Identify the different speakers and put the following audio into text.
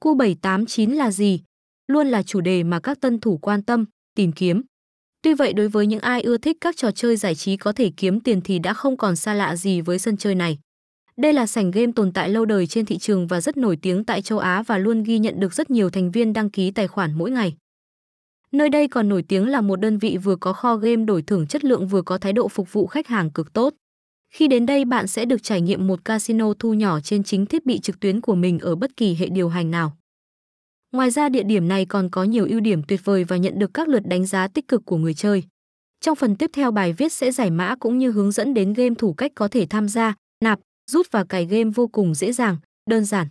Speaker 1: Q789 là gì? Luôn là chủ đề mà các tân thủ quan tâm, tìm kiếm. Tuy vậy đối với những ai ưa thích các trò chơi giải trí có thể kiếm tiền thì đã không còn xa lạ gì với sân chơi này. Đây là sảnh game tồn tại lâu đời trên thị trường và rất nổi tiếng tại châu Á và luôn ghi nhận được rất nhiều thành viên đăng ký tài khoản mỗi ngày. Nơi đây còn nổi tiếng là một đơn vị vừa có kho game đổi thưởng chất lượng vừa có thái độ phục vụ khách hàng cực tốt. Khi đến đây bạn sẽ được trải nghiệm một casino thu nhỏ trên chính thiết bị trực tuyến của mình ở bất kỳ hệ điều hành nào. Ngoài ra địa điểm này còn có nhiều ưu điểm tuyệt vời và nhận được các lượt đánh giá tích cực của người chơi. Trong phần tiếp theo bài viết sẽ giải mã cũng như hướng dẫn đến game thủ cách có thể tham gia, nạp, rút và cài game vô cùng dễ dàng, đơn giản.